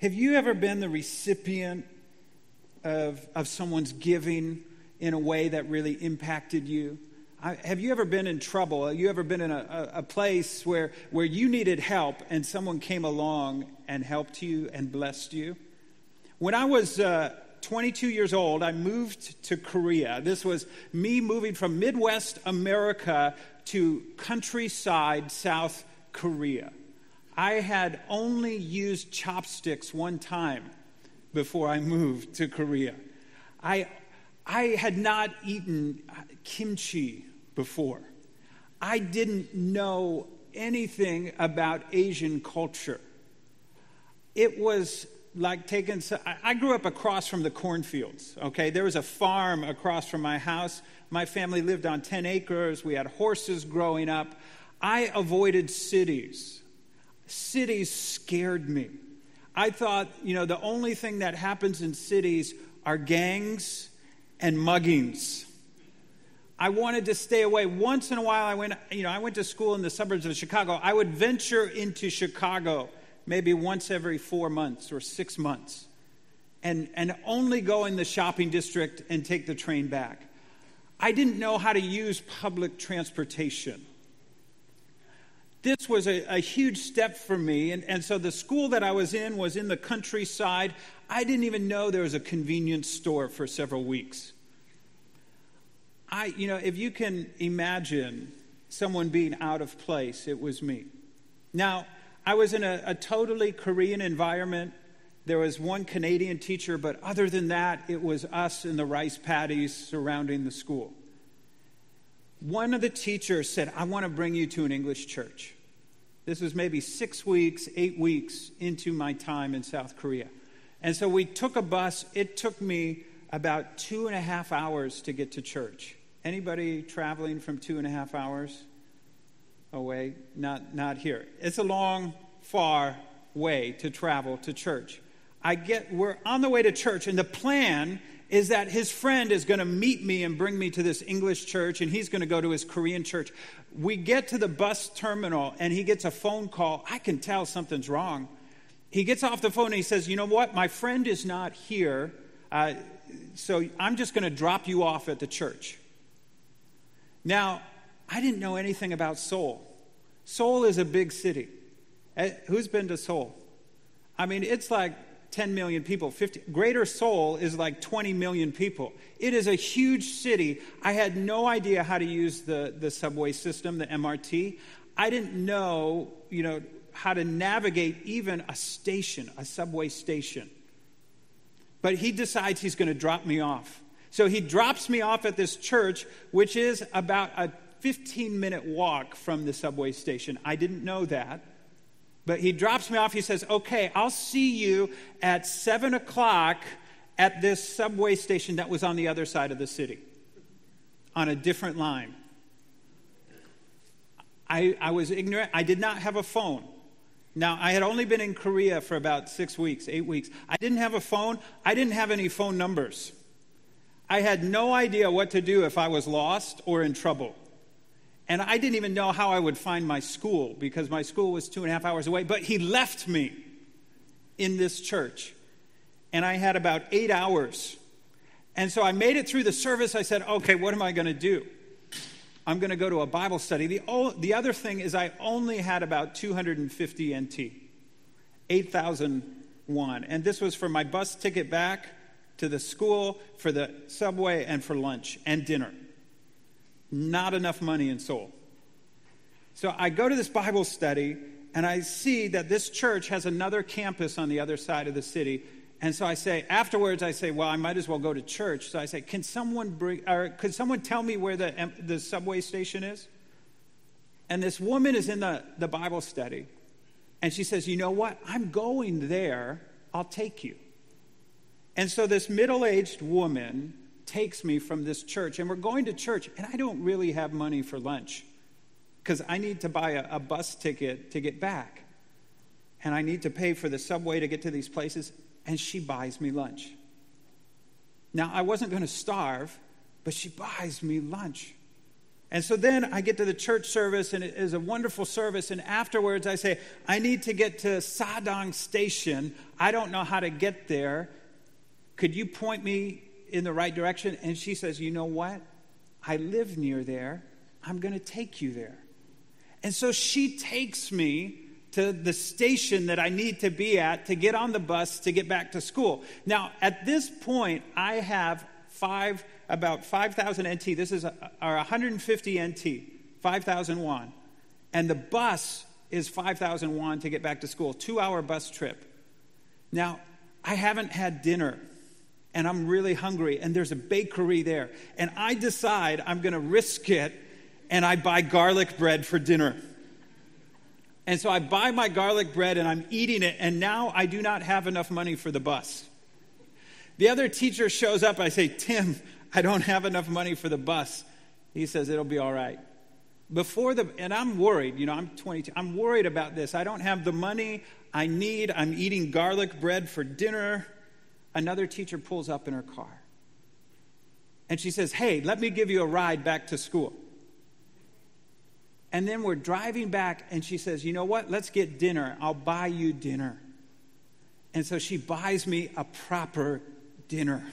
Have you ever been the recipient of, of someone's giving in a way that really impacted you? I, have you ever been in trouble? Have you ever been in a, a, a, place where, where you needed help and someone came along and helped you and blessed you? When I was uh, 22 years old, I moved to Korea. This was me moving from Midwest America to countryside South Korea. I had only used chopsticks one time before I moved to Korea. I, I had not eaten uh, kimchi before. I didn't know anything about Asian culture. It was like taking, I grew up across from the cornfields, okay? There was a farm across from my house. My family lived on 10 acres. We had horses growing up. I avoided cities. Cities scared me. I thought, you know, the only thing that happens in cities are gangs and muggings. I wanted to stay away. Once in a while, I went, you know, I went to school in the suburbs of Chicago. I would venture into Chicago maybe once every four months or six months and, and only go in the shopping district and take the train back. I didn't know how to use public transportation. This was a, a huge step for me. And, and so the school that I was in was in the countryside. I didn't even know there was a convenience store for several weeks. I, you know, if you can imagine someone being out of place, it was me. Now, I was in a, a totally Korean environment. There was one Canadian teacher, but other than that, it was us in the rice paddies surrounding the school one of the teachers said, I want to bring you to an English church. This was maybe six weeks, eight weeks into my time in South Korea. And so we took a bus. It took me about two and a half hours to get to church. Anybody traveling from two and a half hours away? Not, not here. It's a long, far way to travel to church. I get, we're on the way to church, and the plan is that his friend is going to meet me and bring me to this English church, and he's going to go to his Korean church. We get to the bus terminal, and he gets a phone call. I can tell something's wrong. He gets off the phone and he says, You know what? My friend is not here, uh, so I'm just going to drop you off at the church. Now, I didn't know anything about Seoul. Seoul is a big city. Uh, who's been to Seoul? I mean, it's like 10 million people. 50, Greater Seoul is like 20 million people. It is a huge city. I had no idea how to use the, the subway system, the MRT. I didn't know, you know, how to navigate even a station, a subway station. But he decides he's going to drop me off. So he drops me off at this church, which is about a 15 minute walk from the subway station. I didn't know that. But he drops me off. He says, Okay, I'll see you at 7 o'clock at this subway station that was on the other side of the city, on a different line. I, I was ignorant. I did not have a phone. Now, I had only been in Korea for about six weeks, eight weeks. I didn't have a phone. I didn't have any phone numbers. I had no idea what to do if I was lost or in trouble. And I didn't even know how I would find my school because my school was two and a half hours away. But he left me in this church. And I had about eight hours. And so I made it through the service. I said, okay, what am I going to do? I'm going to go to a Bible study. The, o- the other thing is, I only had about 250 NT, 8,001. And this was for my bus ticket back to the school, for the subway, and for lunch and dinner not enough money in Seoul. So I go to this Bible study and I see that this church has another campus on the other side of the city. And so I say, afterwards, I say, well, I might as well go to church. So I say, can someone bring, or could someone tell me where the, the subway station is? And this woman is in the, the Bible study. And she says, you know what? I'm going there. I'll take you. And so this middle aged woman takes me from this church. And we're going to church, and I don't really have money for lunch because I need to buy a, a, bus ticket to get back. And I need to pay for the subway to get to these places. And she buys me lunch. Now, I wasn't going to starve, but she buys me lunch. And so then I get to the church service, and it is a wonderful service. And afterwards, I say, I need to get to Sadang Station. I don't know how to get there. Could you point me in the right direction? And she says, You know what? I live near there. I'm going to take you there. And so she takes me to the station that I need to be at to get on the bus to get back to school. Now, at this point, I have five about 5,000 NT. This is our 150 NT, 5,000 won. And the bus is 5,000 won to get back to school, two hour bus trip. Now, I haven't had dinner and I'm really hungry, and there's a bakery there. And I decide I'm going to risk it and I buy garlic bread for dinner. And so I buy my garlic bread and I'm eating it, and now I do not have enough money for the bus. The other teacher shows up. I say, Tim, I don't have enough money for the bus. He says, It'll be all right. Before the, and I'm worried, you know, I'm 22. I'm worried about this. I don't have the money I need. I'm eating garlic bread for dinner. Another teacher pulls up in her car. And she says, Hey, let me give you a ride back to school. And then we're driving back, and she says, You know what? Let's get dinner. I'll buy you dinner. And so she buys me a proper dinner.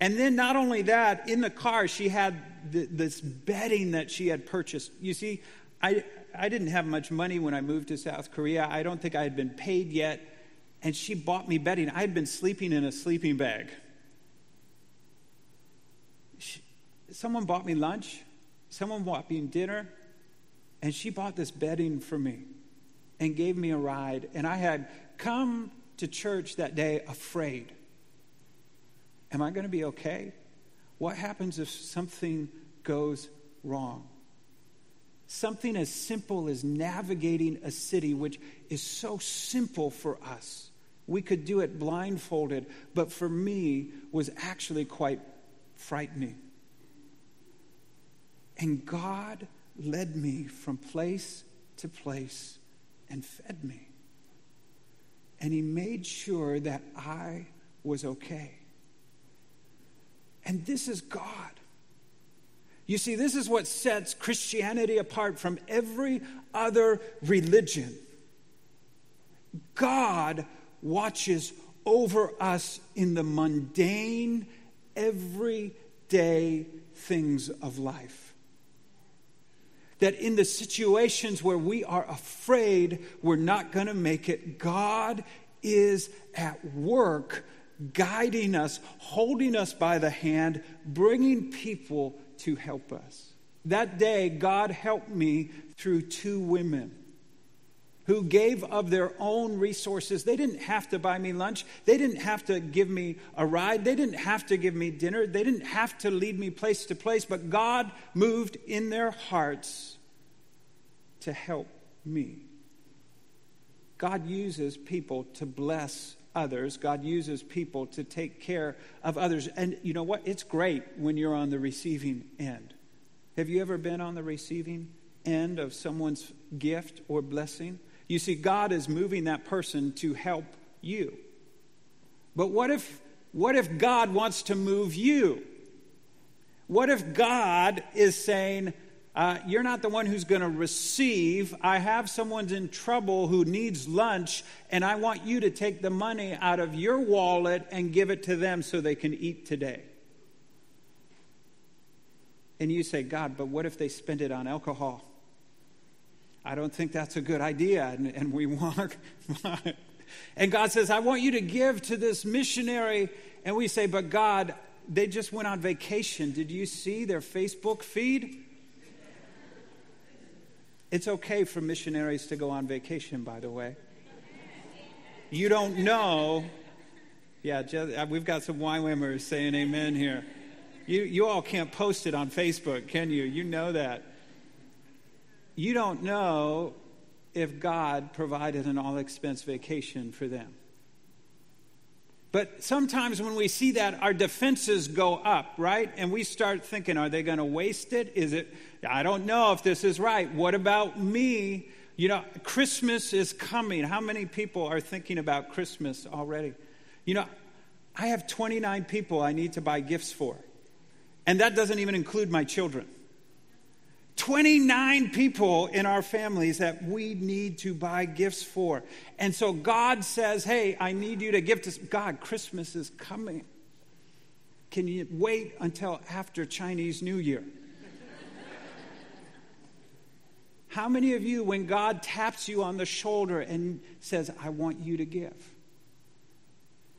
And then, not only that, in the car, she had this bedding that she had purchased. You see, I, I didn't have much money when I moved to South Korea. I don't think I had been paid yet. And she bought me bedding. I had been sleeping in a sleeping bag. She, someone bought me lunch, someone bought me dinner, and she bought this bedding for me and gave me a ride. And I had come to church that day afraid. Am I going to be okay? What happens if something goes wrong? Something as simple as navigating a city, which is so simple for us. We could do it blindfolded, but for me was actually quite frightening. And God led me from place to place and fed me. And He made sure that I was okay. And this is God. You see, this is what sets Christianity apart from every other religion. God watches over us in the mundane, everyday things of life. That in the situations where we are afraid we're not going to make it, God is at work guiding us, holding us by the hand, bringing people to help us. That day, God helped me through two women who gave of their own resources. They didn't have to buy me lunch. They didn't have to give me a ride. They didn't have to give me dinner. They didn't have to lead me place to place. But God moved in their hearts to help me. God uses people to bless others. God uses people to take care of others. And you know what? It's great when you're on the receiving end. Have you ever been on the receiving end of someone's gift or blessing? You see, God is moving that person to help you. But what if, what if God wants to move you? What if God is saying, uh, You're not the one who's going to receive. I have someone's in trouble who needs lunch, and I want you to take the money out of your wallet and give it to them so they can eat today. And you say, God, but what if they spend it on alcohol? I don't think that's a good idea. And, and we want, and God says, I want you to give to this missionary. And we say, but God, they just went on vacation. Did you see their Facebook feed? It's okay for missionaries to go on vacation, by the way. You don't know. Yeah, just, uh, we've got some YWAMers saying amen here. You, you all can't post it on Facebook, can you? You know that. You don't know if God provided an all expense vacation for them. But sometimes when we see that, our defenses go up, right? And we start thinking, are they going to waste it? Is it, I don't know if this is right. What about me? You know, Christmas is coming. How many people are thinking about Christmas already? You know, I have 29 people I need to buy gifts for. And that doesn't even include my children. 29 people in our families that we need to buy gifts for. And so God says, Hey, I need you to give to God, Christmas is coming. Can you wait until after Chinese New Year? How many of you, when God taps you on the shoulder and says, I want you to give,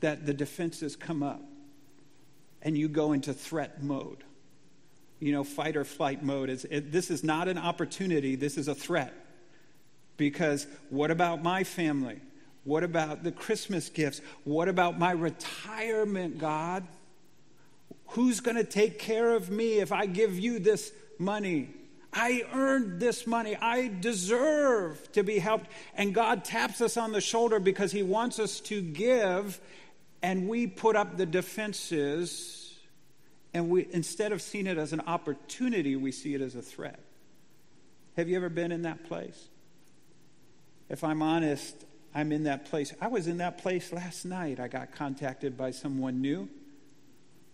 that the defenses come up and you go into threat mode? You know, fight or flight mode. It, this is not an opportunity, this is a threat. Because what about my family? What about the Christmas gifts? What about my retirement, God? Who's going to take care of me if I give you this money? I earned this money. I deserve to be helped. And God taps us on the shoulder because He wants us to give, and we put up the defenses. And we, instead of seeing it as an opportunity, we see it as a threat. Have you ever been in that place? If I'm honest, I'm in that place. I was in that place last night. I got contacted by someone new.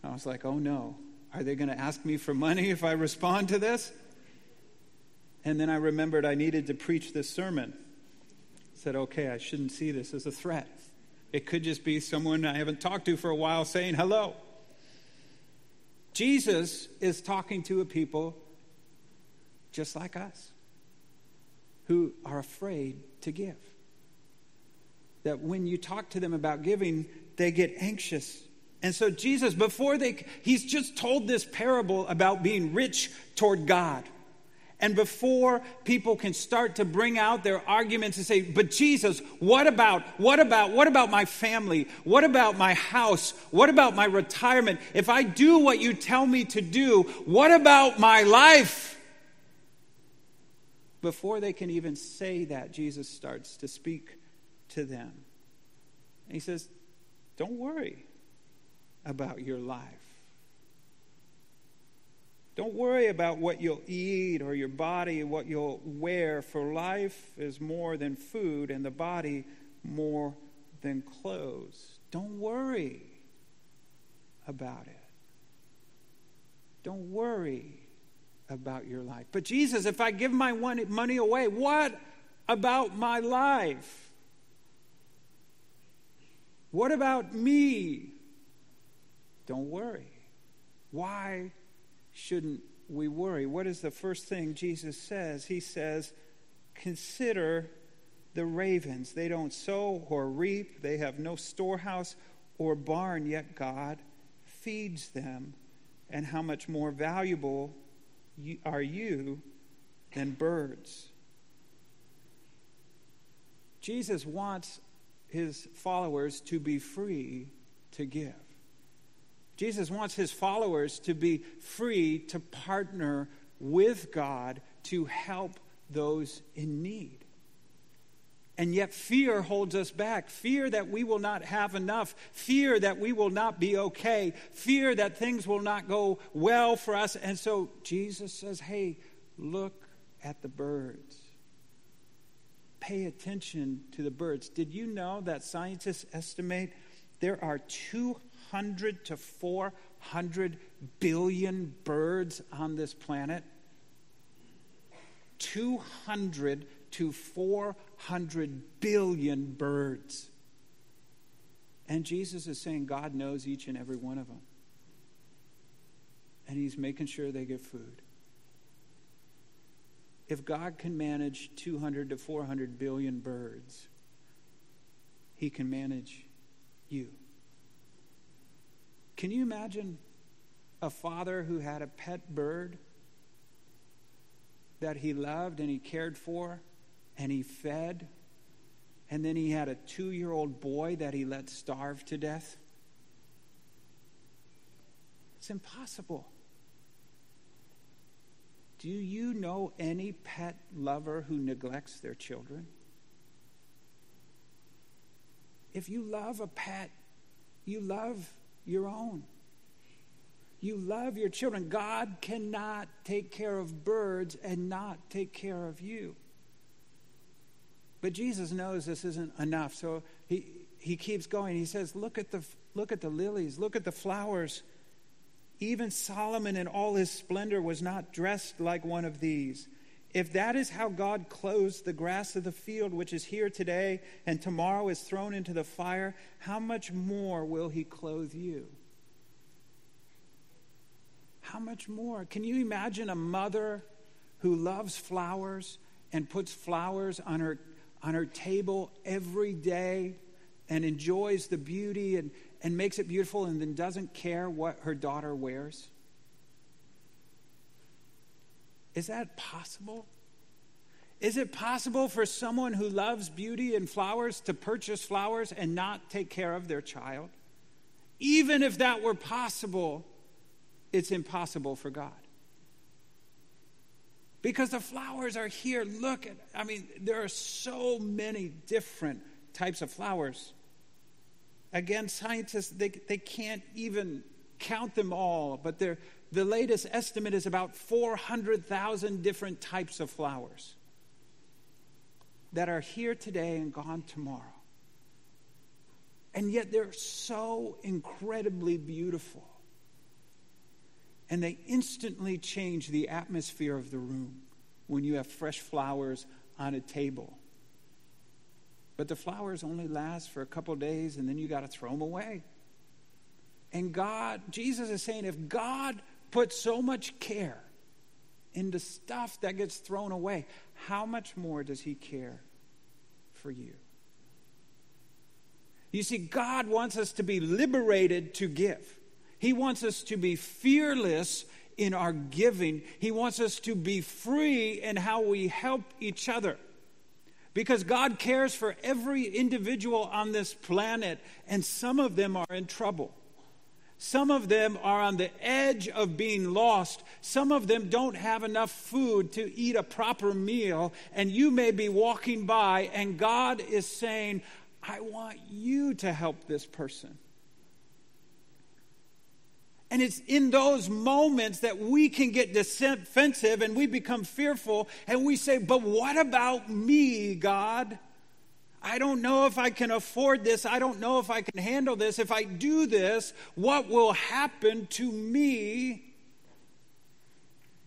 I was like, oh no, are they going to ask me for money if I respond to this? And then I remembered I needed to preach this sermon. I said, okay, I shouldn't see this as a threat. It could just be someone I haven't talked to for a while saying hello. Jesus is talking to a people just like us who are afraid to give. That when you talk to them about giving, they get anxious. And so, Jesus, before they, he's just told this parable about being rich toward God. And before people can start to bring out their arguments and say, but Jesus, what about, what about, what about my family? What about my house? What about my retirement? If I do what you tell me to do, what about my life? Before they can even say that, Jesus starts to speak to them. And he says, Don't worry about your life. Don't worry about what you'll eat or your body, what you'll wear, for life is more than food and the body more than clothes. Don't worry about it. Don't worry about your life. But Jesus, if I give my money away, what about my life? What about me? Don't worry. Why shouldn't we worry? What is the first thing Jesus says? He says, Consider the ravens. They don't sow or reap, they have no storehouse or barn, yet God feeds them. And how much more valuable are you than birds? Jesus wants his followers to be free to give. Jesus wants his followers to be free to partner with God to help those in need. And yet, fear holds us back. Fear that we will not have enough. Fear that we will not be okay. Fear that things will not go well for us. And so, Jesus says, hey, look at the birds. Pay attention to the birds. Did you know that scientists estimate there are 200 200 to 400 billion birds on this planet. 200 to 400 billion birds. And Jesus is saying God knows each and every one of them. And he's making sure they get food. If God can manage 200 to 400 billion birds, he can manage you. Can you imagine a father who had a pet bird that he loved and he cared for and he fed, and then he had a two year old boy that he let starve to death? It's impossible. Do you know any pet lover who neglects their children? If you love a pet, you love your own. You love your children. God cannot take care of birds and not take care of you. But Jesus knows this isn't enough, so he, he keeps going. He says, look at, the, look at the lilies, look at the flowers. Even Solomon in all his splendor was not dressed like one of these. If that is how God clothes the grass of the field, which is here today and tomorrow is thrown into the fire, how much more will he clothe you? How much more? Can you imagine a mother who loves flowers and puts flowers on her, on her table every day and enjoys the beauty and, and makes it beautiful and then doesn't care what her daughter wears? Is that possible? Is it possible for someone who loves beauty and flowers to purchase flowers and not take care of their child? Even if that were possible, it's impossible for God. Because the flowers are here. Look at, I mean, there are so many different types of flowers. Again, scientists, they, they can't even count them all, but the latest estimate is about 400,000 different types of flowers that are here today and gone tomorrow. And yet they're so incredibly beautiful. And they instantly change the atmosphere of the room when you have fresh flowers on a table. But the flowers only last for a couple days and then you got to throw them away. And God, Jesus is saying, if God puts so much care into stuff that gets thrown away, how much more does He care for you? You see, God wants us to be liberated to give. He wants us to be fearless in our giving. He wants us to be free in how we help each other. Because God cares for every individual on this planet, and some of them are in trouble. Some of them are on the edge of being lost. Some of them don't have enough food to eat a proper meal. And you may be walking by, and God is saying, I want you to help this person. And it's in those moments that we can get defensive and we become fearful and we say, But what about me, God? I don't know if I can afford this. I don't know if I can handle this. If I do this, what will happen to me?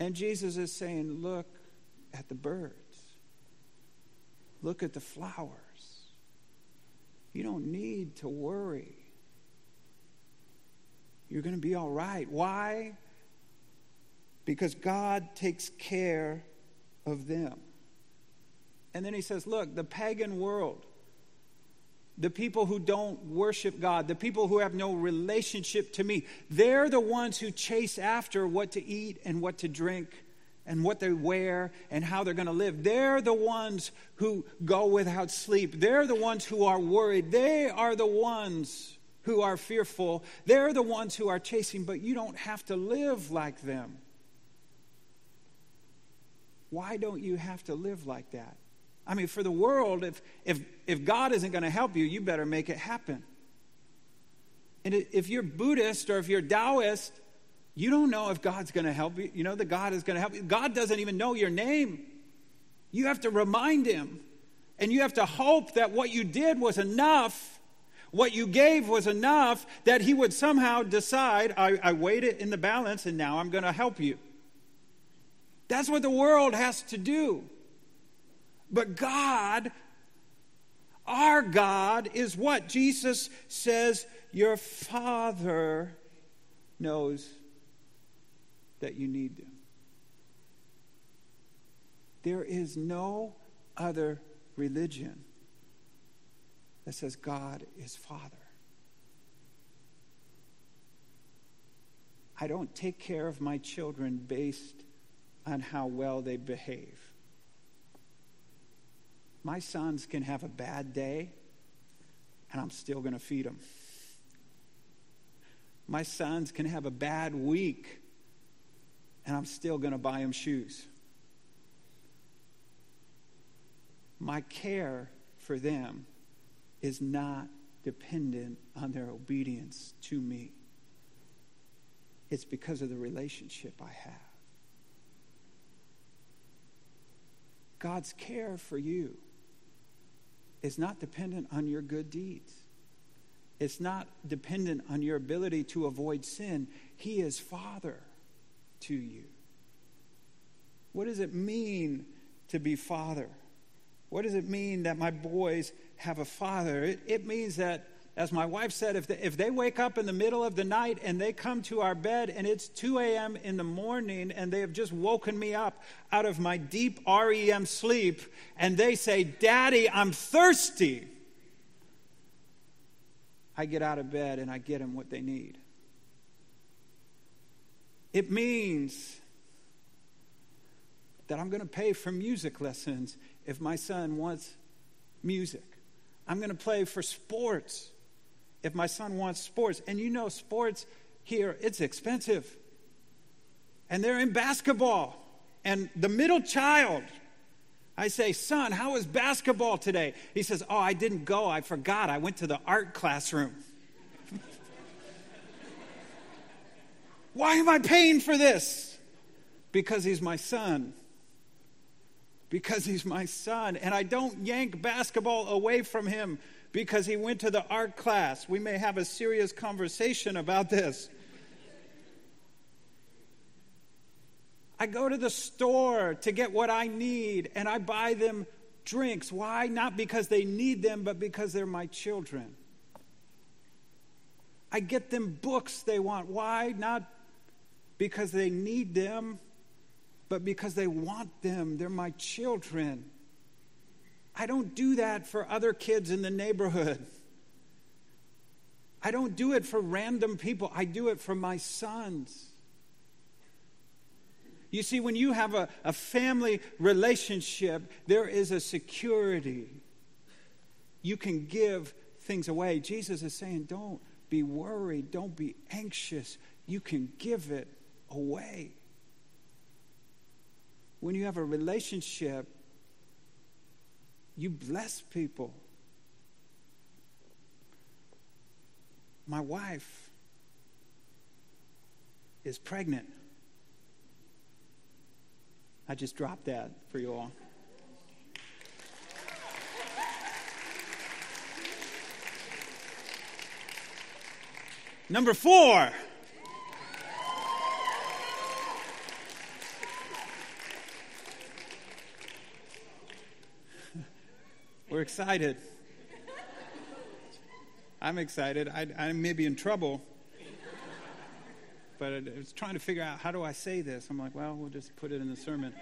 And Jesus is saying, Look at the birds, look at the flowers. You don't need to worry. You're going to be all right. Why? Because God takes care of them. And then he says, Look, the pagan world, the people who don't worship God, the people who have no relationship to me, they're the ones who chase after what to eat and what to drink and what they wear and how they're going to live. They're the ones who go without sleep. They're the ones who are worried. They are the ones who are fearful. They're the ones who are chasing, but you don't have to live like them. Why don't you have to live like that? I mean, for the world, if, if, if God isn't going to help you, you better make it happen. And if you're Buddhist or if you're Taoist, you don't know if God's going to help you. You know that God is going to help you. God doesn't even know your name. You have to remind him. And you have to hope that what you did was enough what you gave was enough that he would somehow decide, I, I weighed it in the balance and now I'm going to help you. That's what the world has to do. But God, our God, is what? Jesus says, Your Father knows that you need them. There is no other religion that says God is Father. I don't take care of my children based on how well they behave. My sons can have a bad day, and I'm still going to feed them. My sons can have a bad week, and I'm still going to buy them shoes. My care for them is not dependent on their obedience to me. It's because of the relationship I have. God's care for you is not dependent on your good deeds. It's not dependent on your ability to avoid sin. He is Father to you. What does it mean to be Father? What does it mean that my boys have a father? It, it means that, as my wife said, if they, if they wake up in the middle of the night and they come to our bed and it's 2 a.m. in the morning and they have just woken me up out of my deep REM sleep and they say, Daddy, I'm thirsty. I get out of bed and I get them what they need. It means that I'm going to pay for music lessons if my son wants music. I'm going to play for sports if my son wants sports. And you know, sports here, it's expensive. And they're in basketball. And the middle child, I say, Son, how was basketball today? He says, Oh, I didn't go. I forgot. I went to the art classroom. Why am I paying for this? Because he's my son. Because he's my son. And I don't yank basketball away from him because he went to the art class. We may have a serious conversation about this. I go to the store to get what I need and I buy them drinks. Why? Not because they need them, but because they're my children. I get them books they want. Why? Not because they need them, but because they want them. They're my children. I don't do that for other kids in the neighborhood. I don't do it for random people. I do it for my sons. You see, when you have a, a family relationship, there is a security. You can give things away. Jesus is saying, don't be worried, don't be anxious. You can give it away. When you have a relationship, you bless people. My wife is pregnant. I just dropped that for you all. Number four. We're excited. I'm excited. I, I may be in trouble. But I was trying to figure out how do I say this. I'm like, well, we'll just put it in the sermon.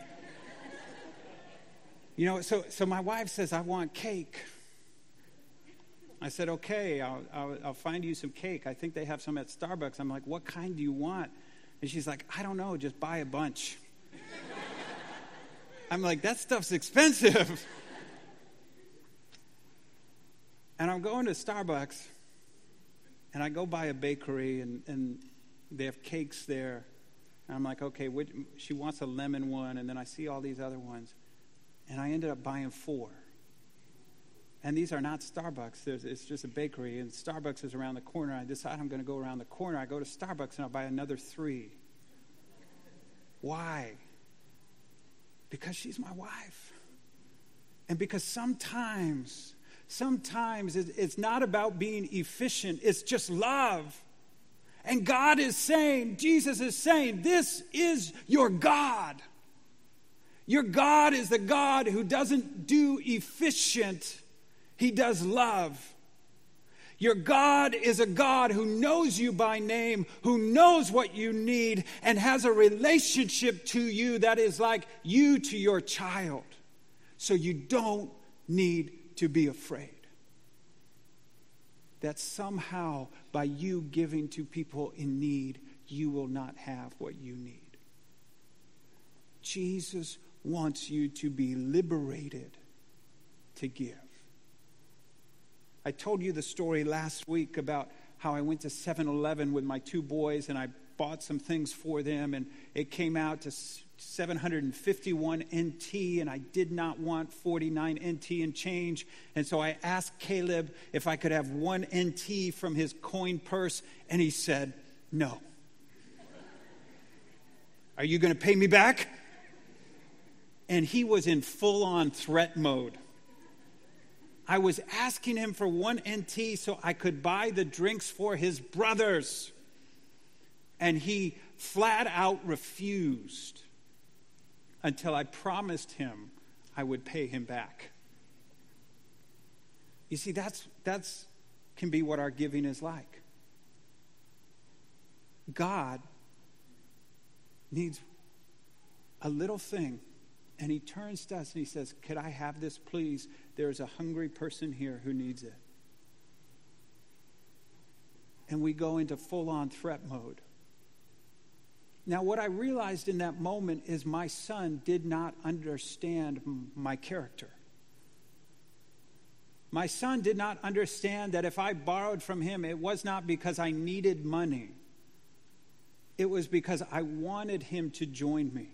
You know, so, so my wife says, I want cake. I said, okay, I'll, I'll, I'll, find you some cake. I think they have some at Starbucks. I'm like, what kind do you want? And she's like, I don't know, just buy a bunch. I'm like, that stuff's expensive. And I'm going to Starbucks, and I go by a bakery, and, and they have cakes there. And I'm like, okay, which, she wants a lemon one, and then I see all these other ones. And I ended up buying four. And these are not Starbucks. There's, it's just a bakery, and Starbucks is around the corner. I decide I'm going to go around the corner. I go to Starbucks, and I buy another three. Why? Because she's my wife. And because sometimes sometimes it's not about being efficient, it's just love. And God is saying, Jesus is saying, this is your God. Your God is the God who doesn't do efficient, He does love. Your God is a God who knows you by name, who knows what you need, and has a relationship to you that is like you to your child. So you don't need to be afraid. That somehow, by you giving to people in need, you will not have what you need. Jesus wants you to be liberated to give. I told you the story last week about how I went to 7 Eleven with my two boys and I bought some things for them, and it came out to 751 NT, and I did not want 49 NT and change. And so I asked Caleb if I could have one NT from his coin purse, and he said, No. Are you going to pay me back? And he was in full on threat mode. I was asking him for one NT so I could buy the drinks for his brothers. And he flat out refused until I promised him I would pay him back. You see, that's, that's can be what our giving is like. God needs a little thing, and He turns to us and He says, Could I have this, please? There's a hungry person here who needs it. And we go into full on threat mode. Now, what I realized in that moment is my son did not understand my character. My son did not understand that if I borrowed from him, it was not because I needed money, it was because I wanted him to join me.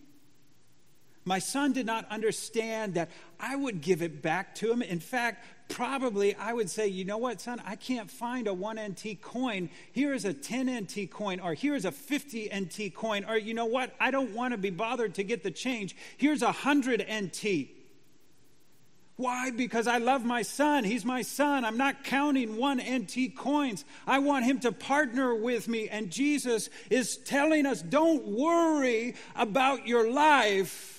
My son did not understand that I would give it back to him. In fact, probably I would say, you know what, son, I can't find a 1 NT coin. Here is a 10 NT coin, or here's a 50 NT coin, or you know what, I don't want to be bothered to get the change. Here's a 100 NT. Why? Because I love my son. He's my son. I'm not counting one NT coins. I want him to partner with me. And Jesus is telling us don't worry about your life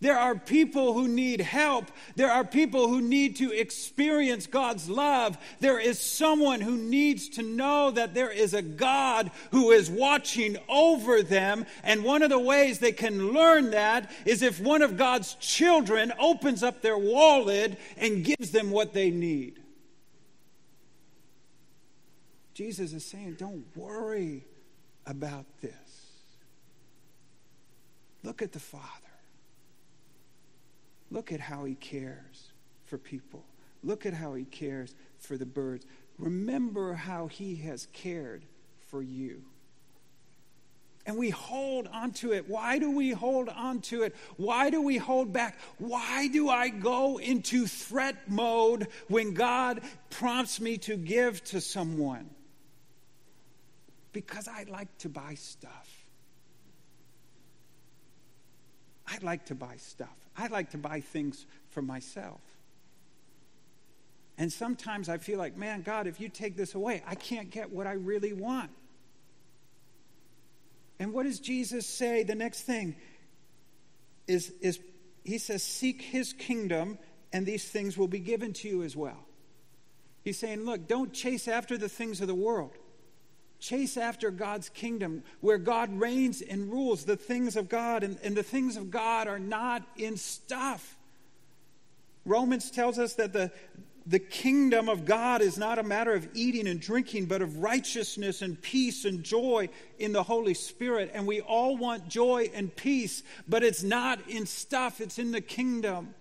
there are people who need help. There are people who need to experience God's love. There is someone who needs to know that there is a God who is watching over them. And one of the ways they can learn that is if one of God's children opens up their wallet and gives them what they need. Jesus is saying, don't worry about this. Look at the Father. Look at how he cares for people. Look at how he cares for the birds. Remember how he has cared for you. And we hold onto it. Why do we hold onto it? Why do we hold back? Why do I go into threat mode when God prompts me to give to someone? Because I like to buy stuff. I like to buy stuff. I like to buy things for myself. And sometimes I feel like, man, God, if you take this away, I can't get what I really want. And what does Jesus say? The next thing is, is he says, Seek his kingdom, and these things will be given to you as well. He's saying, Look, don't chase after the things of the world. Chase after God's kingdom where God reigns and rules the things of God, and, and the things of God are not in stuff. Romans tells us that the, the kingdom of God is not a matter of eating and drinking, but of righteousness and peace and joy in the Holy Spirit. And we all want joy and peace, but it's not in stuff, it's in the kingdom.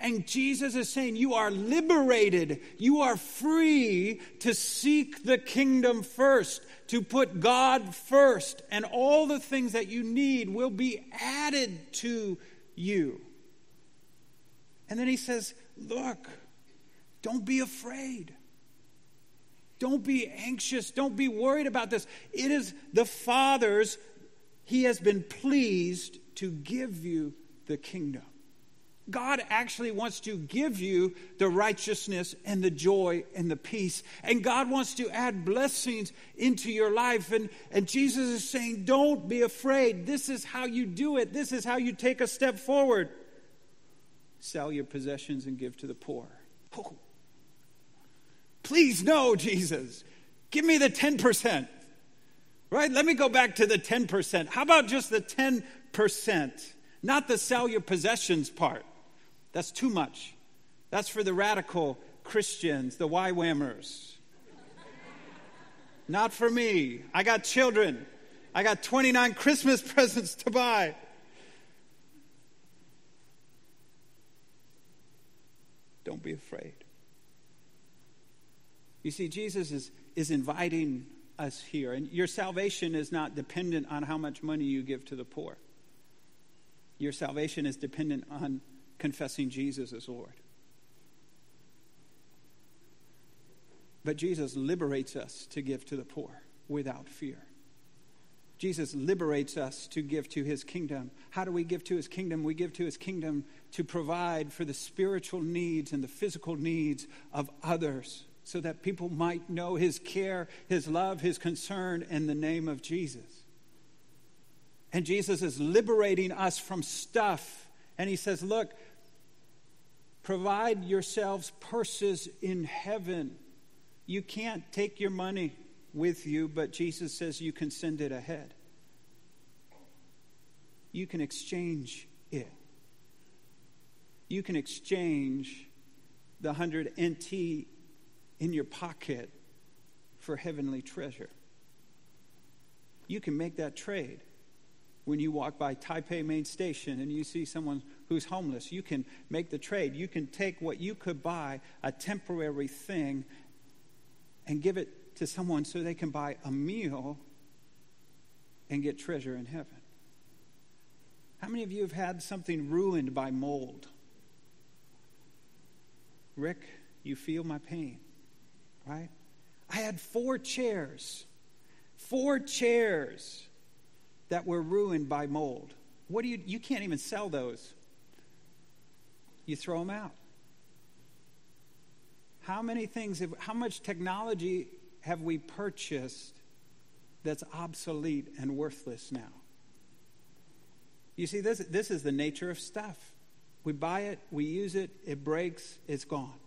And Jesus is saying, You are liberated. You are free to seek the kingdom first, to put God first, and all the things that you need will be added to you. And then he says, Look, don't be afraid. Don't be anxious. Don't be worried about this. It is the Father's, He has been pleased to give you the kingdom. God actually wants to give you the righteousness and the joy and the peace. And God wants to add blessings into your life. And, and Jesus is saying, Don't be afraid. This is how you do it, this is how you take a step forward. Sell your possessions and give to the poor. Oh. Please, no, Jesus. Give me the 10%. Right? Let me go back to the 10%. How about just the 10%? Not the sell your possessions part. That's too much. That's for the radical Christians, the YWAMers. Not for me. I got children. I got 29 Christmas presents to buy. Don't be afraid. You see, Jesus is, is inviting us here, and your salvation is not dependent on how much money you give to the poor. Your salvation is dependent on confessing Jesus as Lord. But Jesus liberates us to give to the poor without fear. Jesus liberates us to give to his kingdom. How do we give to his kingdom? We give to his kingdom to provide for the spiritual needs and the physical needs of others so that people might know his care, his love, his concern in the name of Jesus. And Jesus is liberating us from stuff. And he says, Look, provide yourselves purses in heaven. You can't take your money with you, but Jesus says you can send it ahead. You can exchange it. You can exchange the 100 NT in your pocket for heavenly treasure. You can make that trade when you walk by Taipei Main Station and you see someone who's homeless. You can make the trade. You can take what you could buy, a temporary thing, and give it to someone so they can buy a meal and get treasure in heaven. How many of you have had something ruined by mold? Rick, you feel my pain, right? I had four chairs, four chairs that were ruined by mold. What do you, you can't even sell those. You throw them out. How many things, have, how much technology have we purchased that's obsolete and worthless now? You see, this, this is the nature of stuff. We buy it, we use it, it breaks, it's gone.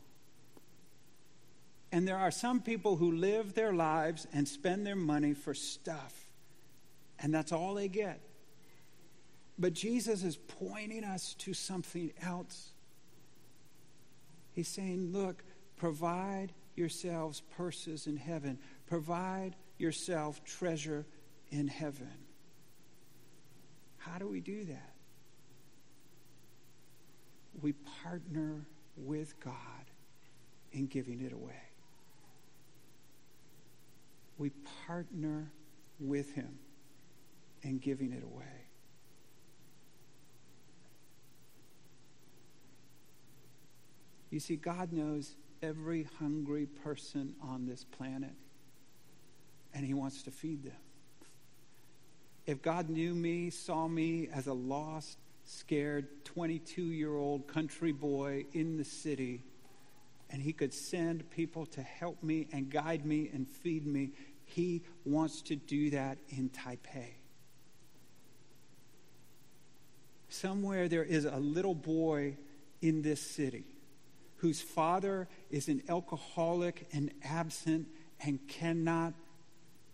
And there are some people who live their lives and spend their money for stuff, and that's all they get. But Jesus is pointing us to something else. He's saying, Look, provide yourselves purses in heaven. Provide yourself treasure in heaven. How do we do that? We partner with God in giving it away. We partner with Him in giving it away. You see, God knows every hungry person on this planet, and He wants to feed them. If God knew me, saw me as a lost, scared 22 year old country boy in the city, and He could send people to help me and guide me and feed me, He wants to do that in Taipei. Somewhere there is a little boy in this city whose father is an alcoholic and absent and cannot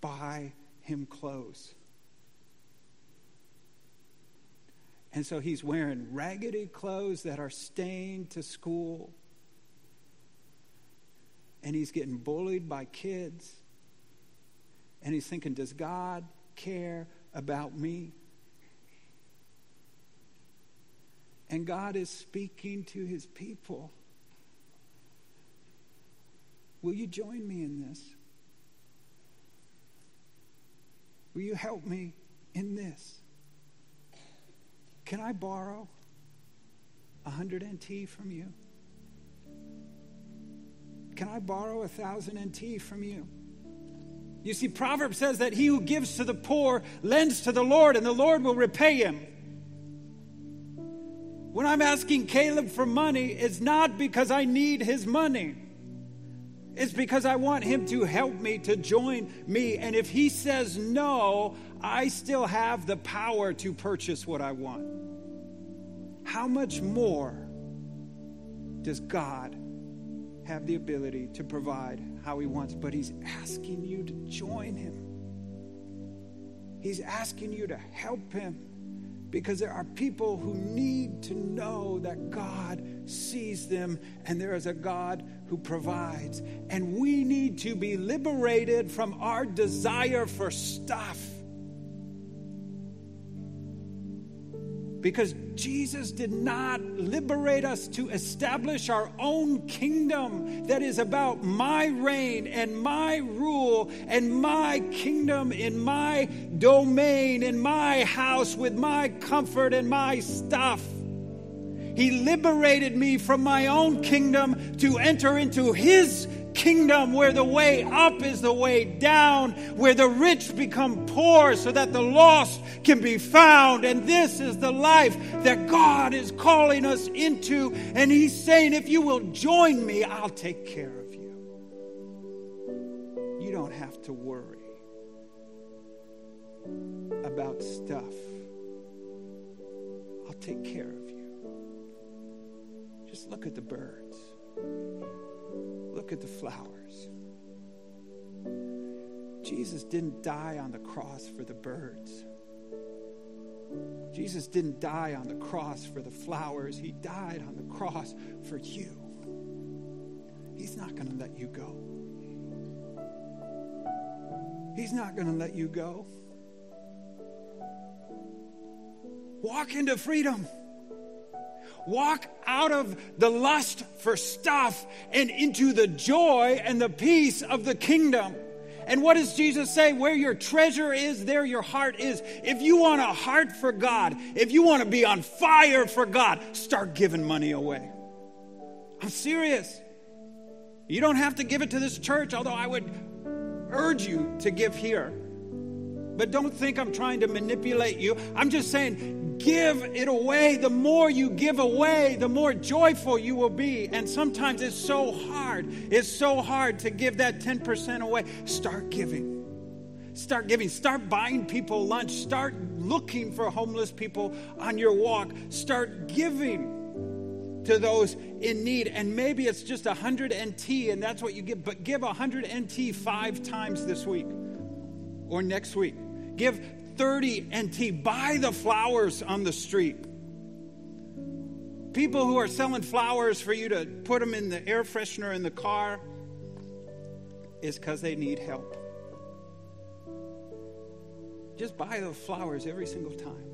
buy him clothes. And so he's wearing raggedy clothes that are stained to school. And he's getting bullied by kids. And he's thinking, does God care about me? And God is speaking to his people. Will you join me in this? Will you help me in this? Can I borrow a hundred NT from you? Can I borrow a thousand NT from you? You see, Proverbs says that he who gives to the poor lends to the Lord, and the Lord will repay him. When I'm asking Caleb for money, it's not because I need his money. It's because I want him to help me to join me. And if he says no, I still have the power to purchase what I want. How much more does God have the ability to provide how he wants? But he's asking you to join him, he's asking you to help him because there are people who need to know that God sees them and there is a God who provides. And we need to be liberated from our desire for stuff. Because Jesus did not liberate us to establish our own kingdom that is about my reign and my rule and my kingdom in my domain, in my house with my comfort and my stuff. He liberated me from my own kingdom to enter into His kingdom where the way up is the way down, where the rich become poor so that the lost can be found. And this is the life that God is calling us into. And He's saying, if you will join me, I'll take care of you. You don't have to worry about stuff. I'll take care of you. Just look at the birds. Look at the flowers. Jesus didn't die on the cross for the birds. Jesus didn't die on the cross for the flowers. He died on the cross for you. He's not going to let you go. He's not going to let you go. Walk into freedom. Walk out of the lust for stuff and into the joy and the peace of the kingdom. And what does Jesus say? Where your treasure is, there your heart is. If you want a heart for God, if you want to be on fire for God, start giving money away. I'm serious. You don't have to give it to this church, although I would urge you to give here. But don't think I'm trying to manipulate you. I'm just saying, give it away. The more you give away, the more joyful you will be. And sometimes it's so hard. It's so hard to give that 10% away. Start giving. Start giving. Start buying people lunch. Start looking for homeless people on your walk. Start giving to those in need. And maybe it's just a 100 NT and that's what you give, but give a 100 NT five times this week or next week. Give 30 NT. Buy the flowers on the street. People who are selling flowers for you to put them in the air freshener in the car is because they need help. Just buy the flowers every single time.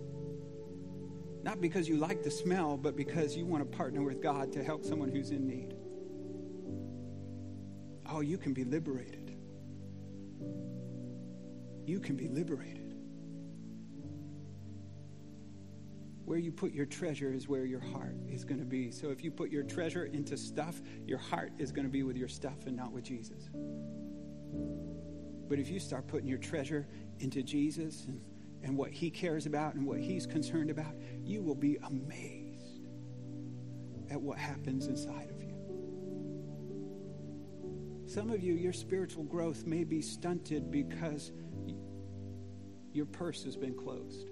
Not because you like the smell, but because you want to partner with God to help someone who's in need. Oh, you can be liberated. You can be liberated. Where you put your treasure is where your heart is going to be. So if you put your treasure into stuff, your heart is going to be with your stuff and not with Jesus. But if you start putting your treasure into Jesus and, and what he cares about and what he's concerned about, you will be amazed at what happens inside of you. Some of you, your spiritual growth may be stunted because your purse has been closed.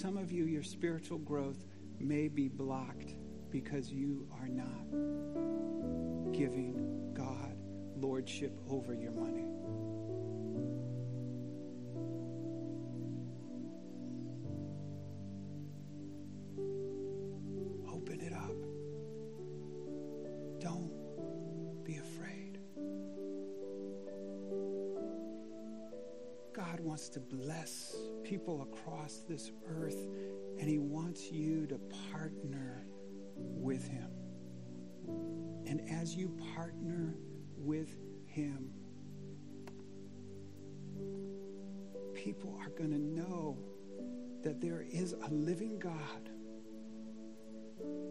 Some of you, your spiritual growth may be blocked because you are not giving God lordship over your money. People across this earth, and He wants you to partner with Him. And as you partner with Him, people are going to know that there is a living God,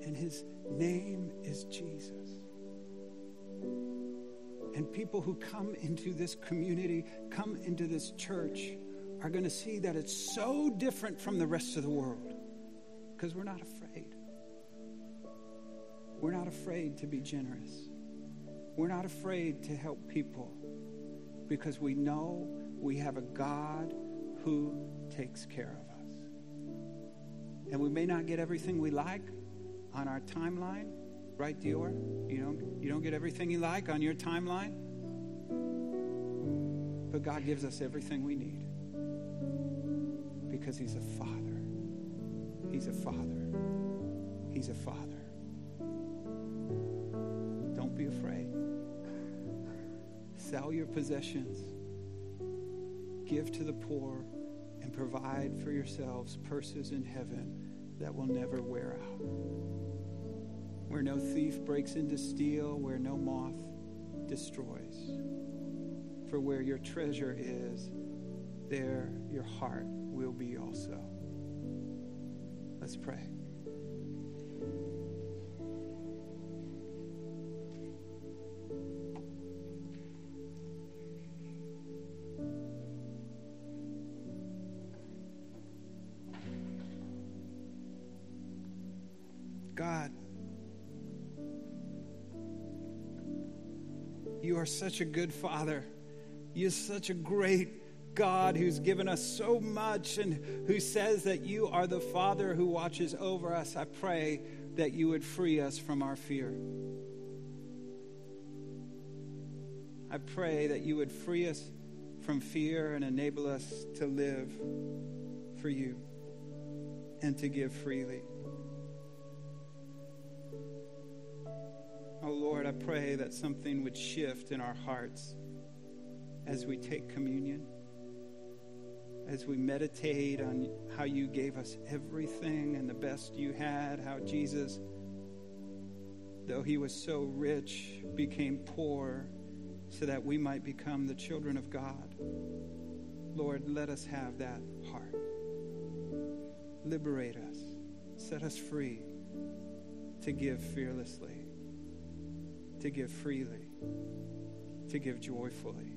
and His name is Jesus. And people who come into this community, come into this church, are going to see that it's so different from the rest of the world because we're not afraid. We're not afraid to be generous. We're not afraid to help people because we know we have a God who takes care of us. And we may not get everything we like on our timeline, right, Dior? You don't, you don't get everything you like on your timeline. But God gives us everything we need because He's a Father. He's a Father. He's a Father. Don't be afraid. Sell your possessions, give to the poor, and provide for yourselves purses in heaven that will never wear out where no thief breaks in to steal, where no moth destroys. For where your treasure is, there your heart will be also. Let's pray. God, you are such a good father. You're such a great God who's given us so much and who says that you are the Father who watches over us. I pray that you would free us from our fear. I pray that you would free us from fear and enable us to live for you and to give freely. Oh Lord, I pray that something would shift in our hearts as we take communion, as we meditate on how you gave us everything and the best you had, how Jesus, though he was so rich, became poor so that we might become the children of God. Lord, let us have that heart. Liberate us, set us free to give fearlessly, to give freely, to give joyfully.